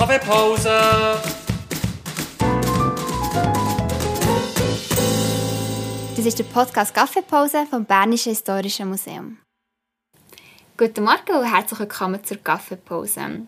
Kaffeepause! Das ist der Podcast Kaffeepause vom Bernischen Historischen Museum. Guten Morgen und herzlich willkommen zur Kaffeepause.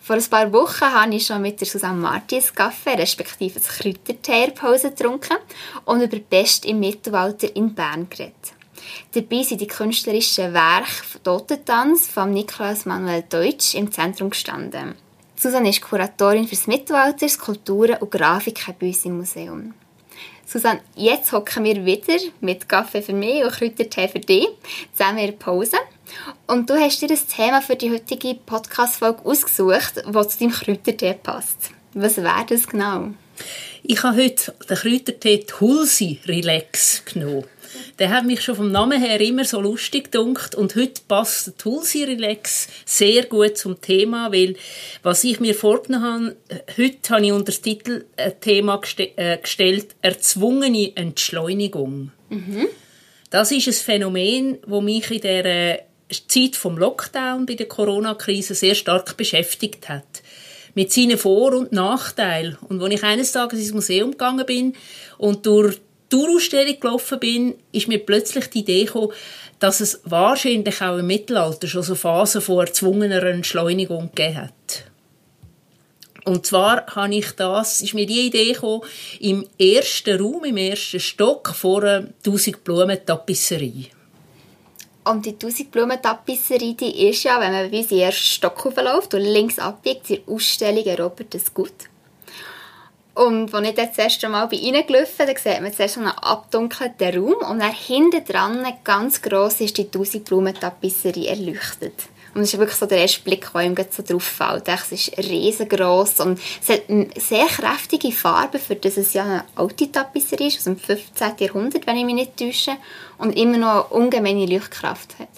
Vor ein paar Wochen habe ich schon mit der Susanne Martins Kaffee, respektive das Kräuterteerpause getrunken und über die Pest im Mittelalter in Bern geredet. Dabei sind die künstlerischen Werke Totentanz von Nikolaus Manuel Deutsch im Zentrum gestanden. Susanne ist Kuratorin fürs Mittelalter, Skulpturen und Grafiken bei uns im Museum. Susanne, jetzt hocken wir wieder mit Kaffee für mich und Kräutertee für dich zusammen in Pause. Und du hast dir das Thema für die heutige Podcast-Folge ausgesucht, das zu deinem Kräutertee passt. Was wäre das genau? Ich habe heute den Kräutertee Tulsi Relax genommen. Der hat mich schon vom Namen her immer so lustig gedunkt und heute passt der Tulsi Relax sehr gut zum Thema, weil was ich mir vorgenommen habe, heute habe ich unter das Titel ein Thema geste äh, gestellt, erzwungene Entschleunigung. Mhm. Das ist ein Phänomen, das mich in der Zeit vom Lockdown bei der Corona-Krise sehr stark beschäftigt hat mit seinen Vor- und Nachteilen. Und als ich eines Tages ins Museum gegangen bin und durch Tourausstellung gelaufen bin, ist mir plötzlich die Idee gekommen, dass es wahrscheinlich auch im Mittelalter schon so Phasen von erzwungener Entschleunigung gegeben hat. Und zwar habe ich das, ist mir die Idee gekommen, im ersten Raum, im ersten Stock vor einer 1000 Blumen Tapisserie. Und die 1000 Blumen Tapisserie, die ist ja, wenn man bei uns in den ersten Stock läuft und links abbiegt, die Ausstellung Robert das Gut. Und als ich dann das erste Mal bei bin, sieht man zuerst einen abdunkelten Raum und dann hinten dran, ganz gross, ist die 1000 Blumen Tapisserie erleuchtet. Und das ist wirklich so der erste Blick, der ihm so drauf fällt. Es ist riesengroß und es hat eine sehr kräftige Farbe, für das es ja eine alte Tapisserie ist, aus dem 15. Jahrhundert, wenn ich mich nicht täusche, und immer noch eine ungemeine Leuchtkraft hat.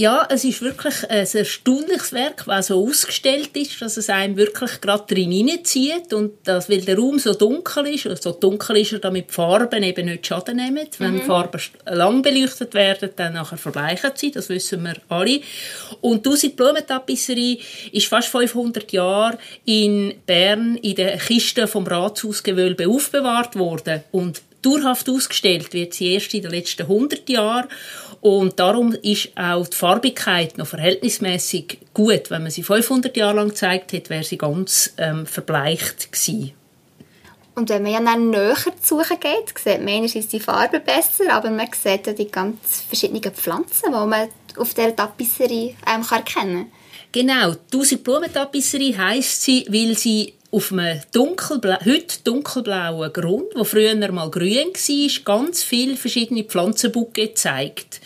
Ja, es ist wirklich ein erstaunliches Werk, das so ausgestellt ist, dass es einem wirklich gerade drin hineinzieht und das, weil der Raum so dunkel ist, so also dunkel ist er, damit die Farben eben nicht Schaden nehmen. Wenn mhm. Farben lang beleuchtet werden, dann nachher verbleichen sie, das wissen wir alle. Und die 1000 Blumentapisserie ist fast 500 Jahre in Bern in den Kisten vom Rathausgewölbe aufbewahrt worden und dauerhaft ausgestellt wird sie erst in den letzten 100 Jahren und darum ist auch die Farbigkeit noch verhältnismäßig gut. Wenn man sie 500 Jahre lang gezeigt hätte, wäre sie ganz ähm, verbleicht gewesen. Und wenn man ja dann näher zu suchen geht, sieht man einerseits die Farbe besser, aber man sieht ja die ganz verschiedenen Pflanzen, die man auf dieser Tapisserie ähm, erkennen kann. Genau, die 1000 Blumentapisserie heisst sie, weil sie auf einem dunkelbla heute dunkelblauen Grund, wo früher mal grün war, ganz viele verschiedene Pflanzenbucke gezeigt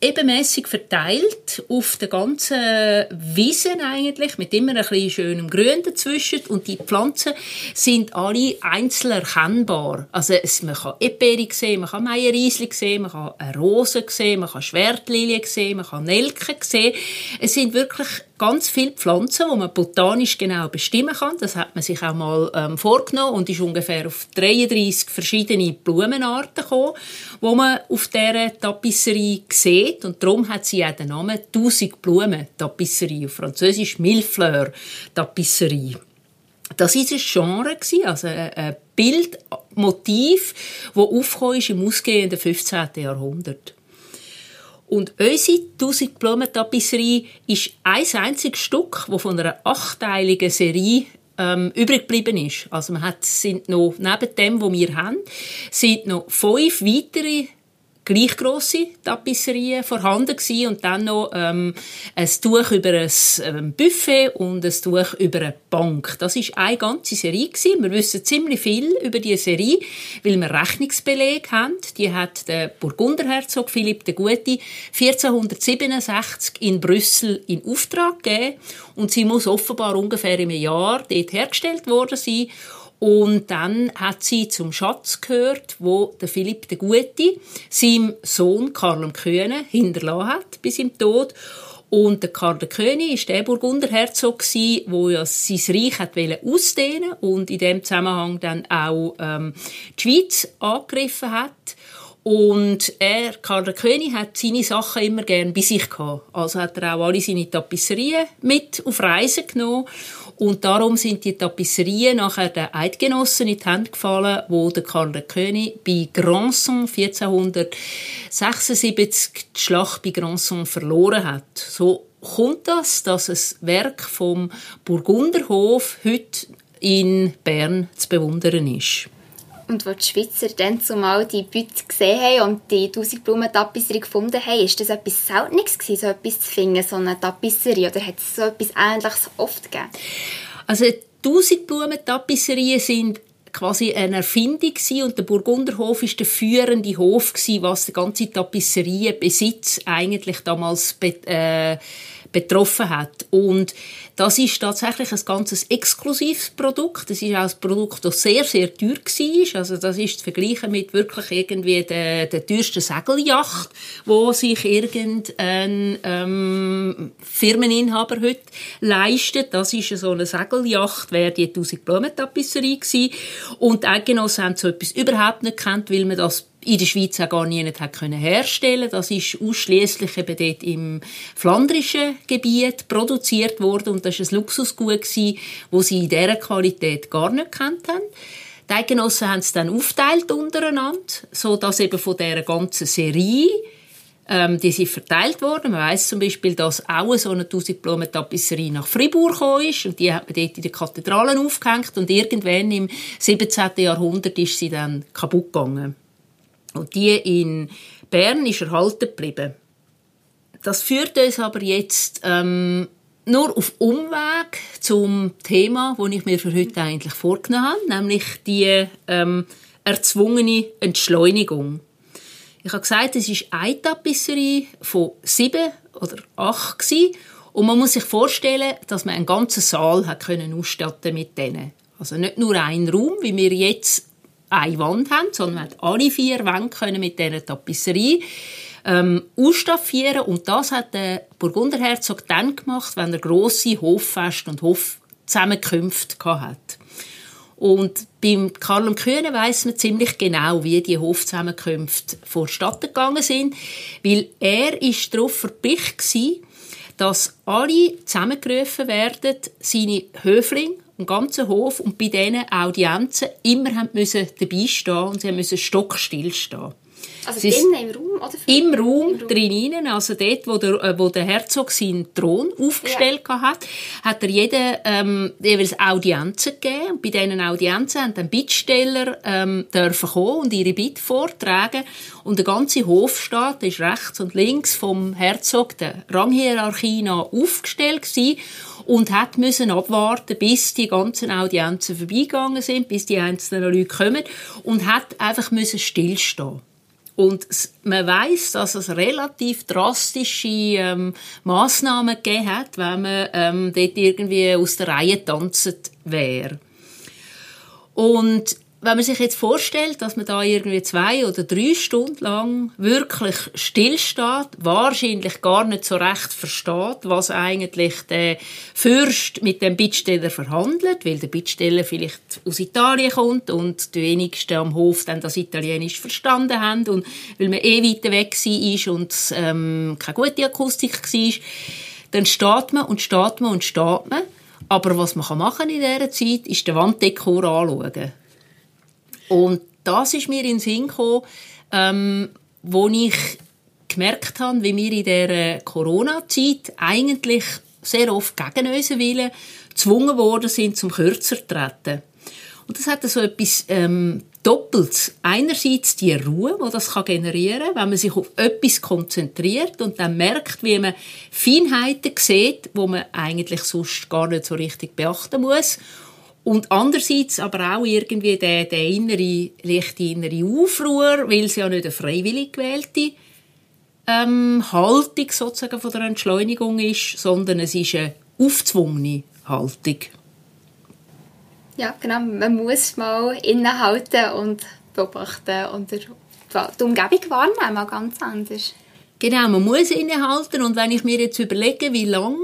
ebenmäßig verteilt auf der ganzen Wiese eigentlich, mit immer ein bisschen schönem Grün dazwischen und die Pflanzen sind alle einzeln erkennbar. Also man kann Eperi sehen, man kann Meierriesli sehen, man kann eine Rose sehen, man kann Schwertlilie sehen, man kann Nelke sehen. Es sind wirklich ganz viele Pflanzen, die man botanisch genau bestimmen kann. Das hat man sich auch mal ähm, vorgenommen und ist ungefähr auf 33 verschiedene Blumenarten gekommen, wo man auf dieser Tapisserie sieht sieht. Und darum hat sie auch den Namen 1000 Blumen Tapisserie, auf Französisch Millefleur Tapisserie. Das war ein Genre, also ein Bildmotiv, das aufgekommen ist im ausgehenden 15. Jahrhundert. Und unsere 1000 Blumen Tapisserie ist ein einziges Stück, das von einer achteiligen Serie ähm, übrig geblieben ist. Also man hat, sind noch, neben dem, was wir haben, sind noch fünf weitere gleich grosse Tapisserien vorhanden gewesen und dann noch ähm, ein Tuch über ein ähm, Buffet und ein Tuch über eine Bank. Das ist eine ganze Serie gewesen. Wir wissen ziemlich viel über diese Serie, weil wir Rechnungsbeleg haben. Die hat der Burgunderherzog Philipp der Gute 1467 in Brüssel in Auftrag gegeben und sie muss offenbar ungefähr im Jahr dort hergestellt worden sein und dann hat sie zum Schatz gehört, wo der Philipp der Gute seinem Sohn Karl dem Köhne hinterlassen hat bis im Tod. Und der Karl der König ist der Burgunderherzog gsi, wo ja sein Reich hat ausdehnen und in dem Zusammenhang dann auch ähm, die Schweiz angegriffen hat. Und er, Karl der König, hat seine Sachen immer gern bei sich gehabt. Also hat er auch alle seine Tapisserien mit auf Reisen genommen. Und darum sind die Tapisserien nachher den Eidgenossen in die Hände gefallen, wo der Karl der König bei Grandson 1476 die Schlacht bei Grandson verloren hat. So kommt das, dass ein Werk vom Burgunderhof heute in Bern zu bewundern ist. Und als die Schweizer dann zumal die Beute gesehen haben und die 1000 blumen tapisserie gefunden haben, ist das etwas Seltenes gewesen, so etwas zu finden, so eine Tapisserie? Oder hat es so etwas Ähnliches oft gegeben? Also 1000 blumen tapisserien sind quasi eine Erfindung gewesen und der Burgunderhof ist der führende Hof gewesen, was der ganze Tapisseriebesitz eigentlich damals äh, betroffen hat. Und das ist tatsächlich ein ganz exklusives Produkt. Das ist auch ein Produkt, das sehr, sehr teuer war. Also das ist zu vergleichen mit wirklich irgendwie der, der teuersten Segelyacht, wo sich irgendein ähm, Firmeninhaber heute leistet. Das ist so eine Segelyacht, wäre die 1000 Blumentapisserie gewesen. Und die Eidgenossen haben so etwas überhaupt nicht gekannt, weil man das in der Schweiz auch gar hat können herstellen Das ist ausschließlich eben dort im flandrischen Gebiet produziert worden und das war ein Luxusgut, gewesen, wo sie in dieser Qualität gar nicht kennt haben. Die Eidgenossen haben es dann aufteilt untereinander, so dass eben von dieser ganzen Serie ähm, die sind verteilt worden. Man weiß zum Beispiel, dass auch so eine 1000 Blumen Tapisserie nach Fribourg gekommen ist und die hat man dort in den Kathedralen aufgehängt und irgendwann im 17. Jahrhundert ist sie dann kaputt gegangen. Und die in Bern ist erhalten geblieben. Das führt uns aber jetzt ähm, nur auf Umweg zum Thema, das ich mir für heute eigentlich vorgenommen habe, nämlich die ähm, erzwungene Entschleunigung. Ich habe gesagt, es ist eine Tapisserie von sieben oder acht gewesen, und man muss sich vorstellen, dass man einen ganzen Saal hat können ausstatten mit denen. Also nicht nur einen Raum, wie wir jetzt eine Wand haben, sondern hat alle vier Wände können mit dieser Tapisserie ähm, ausstaffieren und das hat der Burgunderherzog dann gemacht, wenn er grosse Hoffest und Hofzusammenkünfte hat. Und beim Karl und Kühne weiss man ziemlich genau, wie die Hofzusammenkünfte vonstatten gegangen sind, weil er ist darauf verpicht war, dass alle zusammengerufen werden, seine Höflinge, im ganzen Hof und bei diesen Audienzen immer haben müssen dabei stehen und sie müssen stockstill stehen. Also drinnen im Raum? Oder Im Raum, Im Raum. drinnen, also dort, wo der, äh, wo der Herzog seinen Thron aufgestellt ja. hat, hat er jeden, ähm, jeweils Audienzen gegeben. Und bei diesen Audienzen haben dann Bittsteller ähm, dürfen kommen und ihre Bitte vortragen. Und der ganze Hofstaat ist rechts und links vom Herzog der Ranghierarchie nach aufgestellt gewesen und hat müssen abwarten, bis die ganzen Audienzen vorbeigegangen sind, bis die einzelnen Leute kommen und hat einfach müssen stillstehen. Und man weiß, dass es relativ drastische ähm, Massnahmen gegeben hat, wenn man ähm, dort irgendwie aus der Reihe tanzt wäre. Und wenn man sich jetzt vorstellt, dass man da irgendwie zwei oder drei Stunden lang wirklich stillsteht, wahrscheinlich gar nicht so recht versteht, was eigentlich der Fürst mit dem Bittsteller verhandelt, weil der Bittsteller vielleicht aus Italien kommt und die wenigsten am Hof dann das Italienisch verstanden haben und weil man eh weiter weg war und ähm, keine gute Akustik war, dann steht man und steht man und steht man. Aber was man machen in dieser Zeit, ist den Wanddekor anschauen. Und das ist mir in den Sinn gekommen, ähm, wo ich gemerkt habe, wie wir in der Corona-Zeit eigentlich sehr oft gegen unseren Willen gezwungen worden sind, zum kürzer zu treten. Und das hat so etwas ähm, Doppeltes. Einerseits die Ruhe, die das generieren kann, wenn man sich auf etwas konzentriert und dann merkt, wie man Feinheiten sieht, wo man eigentlich sonst gar nicht so richtig beachten muss. Und andererseits aber auch irgendwie der, der innere, leichte innere Aufruhr, weil es ja nicht eine freiwillig gewählte ähm, Haltung sozusagen von der Entschleunigung ist, sondern es ist eine aufzwungene Haltung. Ja, genau. Man muss mal innehalten und beobachten und die Umgebung wahrnehmen, ganz anders. Genau, man muss innehalten und wenn ich mir jetzt überlege, wie lange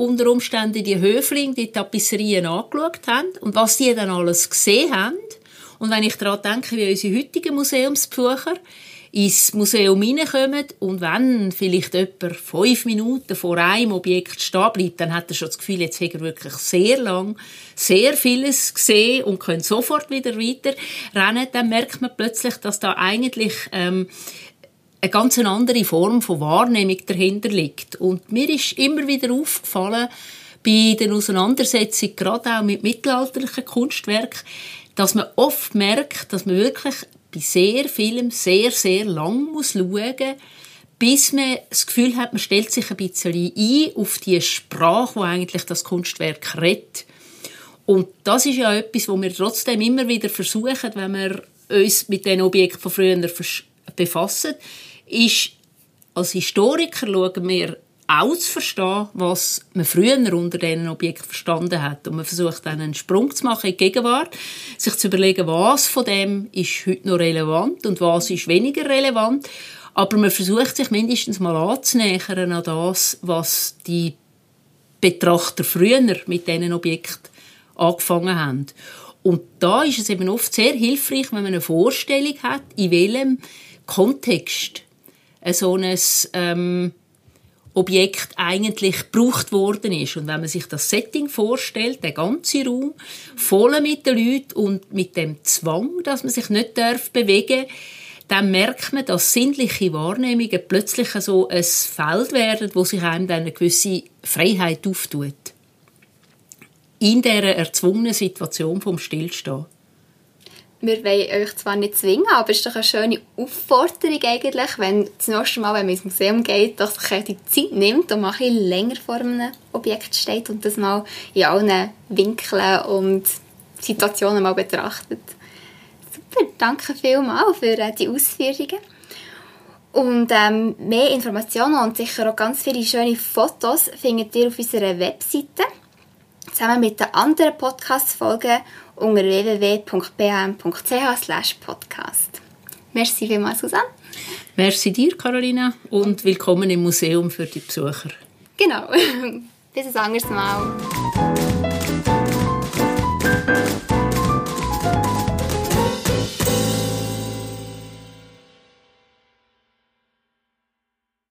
unter Umständen die Höflinge die Tapisserien angeschaut haben und was die dann alles gesehen haben. Und wenn ich daran denke, wie unsere heutigen Museumsbesucher, ins Museum hineinkommen und wenn vielleicht jemand fünf Minuten vor einem Objekt stehen bleibt, dann hat er schon das Gefühl, jetzt hat er wirklich sehr lang sehr vieles gesehen und können sofort wieder weiter rennen, dann merkt man plötzlich, dass da eigentlich ähm, eine ganz andere Form von Wahrnehmung dahinter liegt. Und mir ist immer wieder aufgefallen, bei den Auseinandersetzungen, gerade auch mit mittelalterlichen Kunstwerken, dass man oft merkt, dass man wirklich bei sehr vielem sehr, sehr lang muss schauen muss, bis man das Gefühl hat, man stellt sich ein bisschen ein auf die Sprache, wo eigentlich das Kunstwerk redet. Und das ist ja etwas, wo wir trotzdem immer wieder versuchen, wenn wir uns mit den Objekten von früher befassen, ist, als Historiker schauen wir auch zu verstehen, was man früher unter diesen Objekten verstanden hat. Und man versucht dann einen Sprung zu machen in die Gegenwart, sich zu überlegen, was von dem ist heute noch relevant und was ist weniger relevant. Aber man versucht sich mindestens mal anzunähern an das, was die Betrachter früher mit diesen Objekten angefangen haben. Und da ist es eben oft sehr hilfreich, wenn man eine Vorstellung hat, in welchem Kontext so ein ähm, Objekt eigentlich gebraucht worden ist. Und wenn man sich das Setting vorstellt, der ganze Raum, voll mit den Leuten und mit dem Zwang, dass man sich nicht darf bewegen dann merkt man, dass sinnliche Wahrnehmungen plötzlich so ein Feld werden, wo sich einem dann eine gewisse Freiheit auftut. In dieser erzwungenen Situation vom Stillstehen wir wollen euch zwar nicht zwingen, aber es ist doch eine schöne Aufforderung eigentlich, wenn das nächste Mal, wenn man ins Museum geht, dass sich die Zeit nimmt und mal ein länger vor einem Objekt steht und das mal in allen Winkeln und Situationen mal betrachtet. Super, danke vielmals für äh, die Ausführungen. Und ähm, mehr Informationen und sicher auch ganz viele schöne Fotos findet ihr auf unserer Webseite zusammen mit den anderen Podcast-Folgen unter www.bam.ch podcast. Merci vielmals, Susanne. Merci dir, Carolina, und willkommen im Museum für die Besucher. Genau. Bis ein anderes Mal.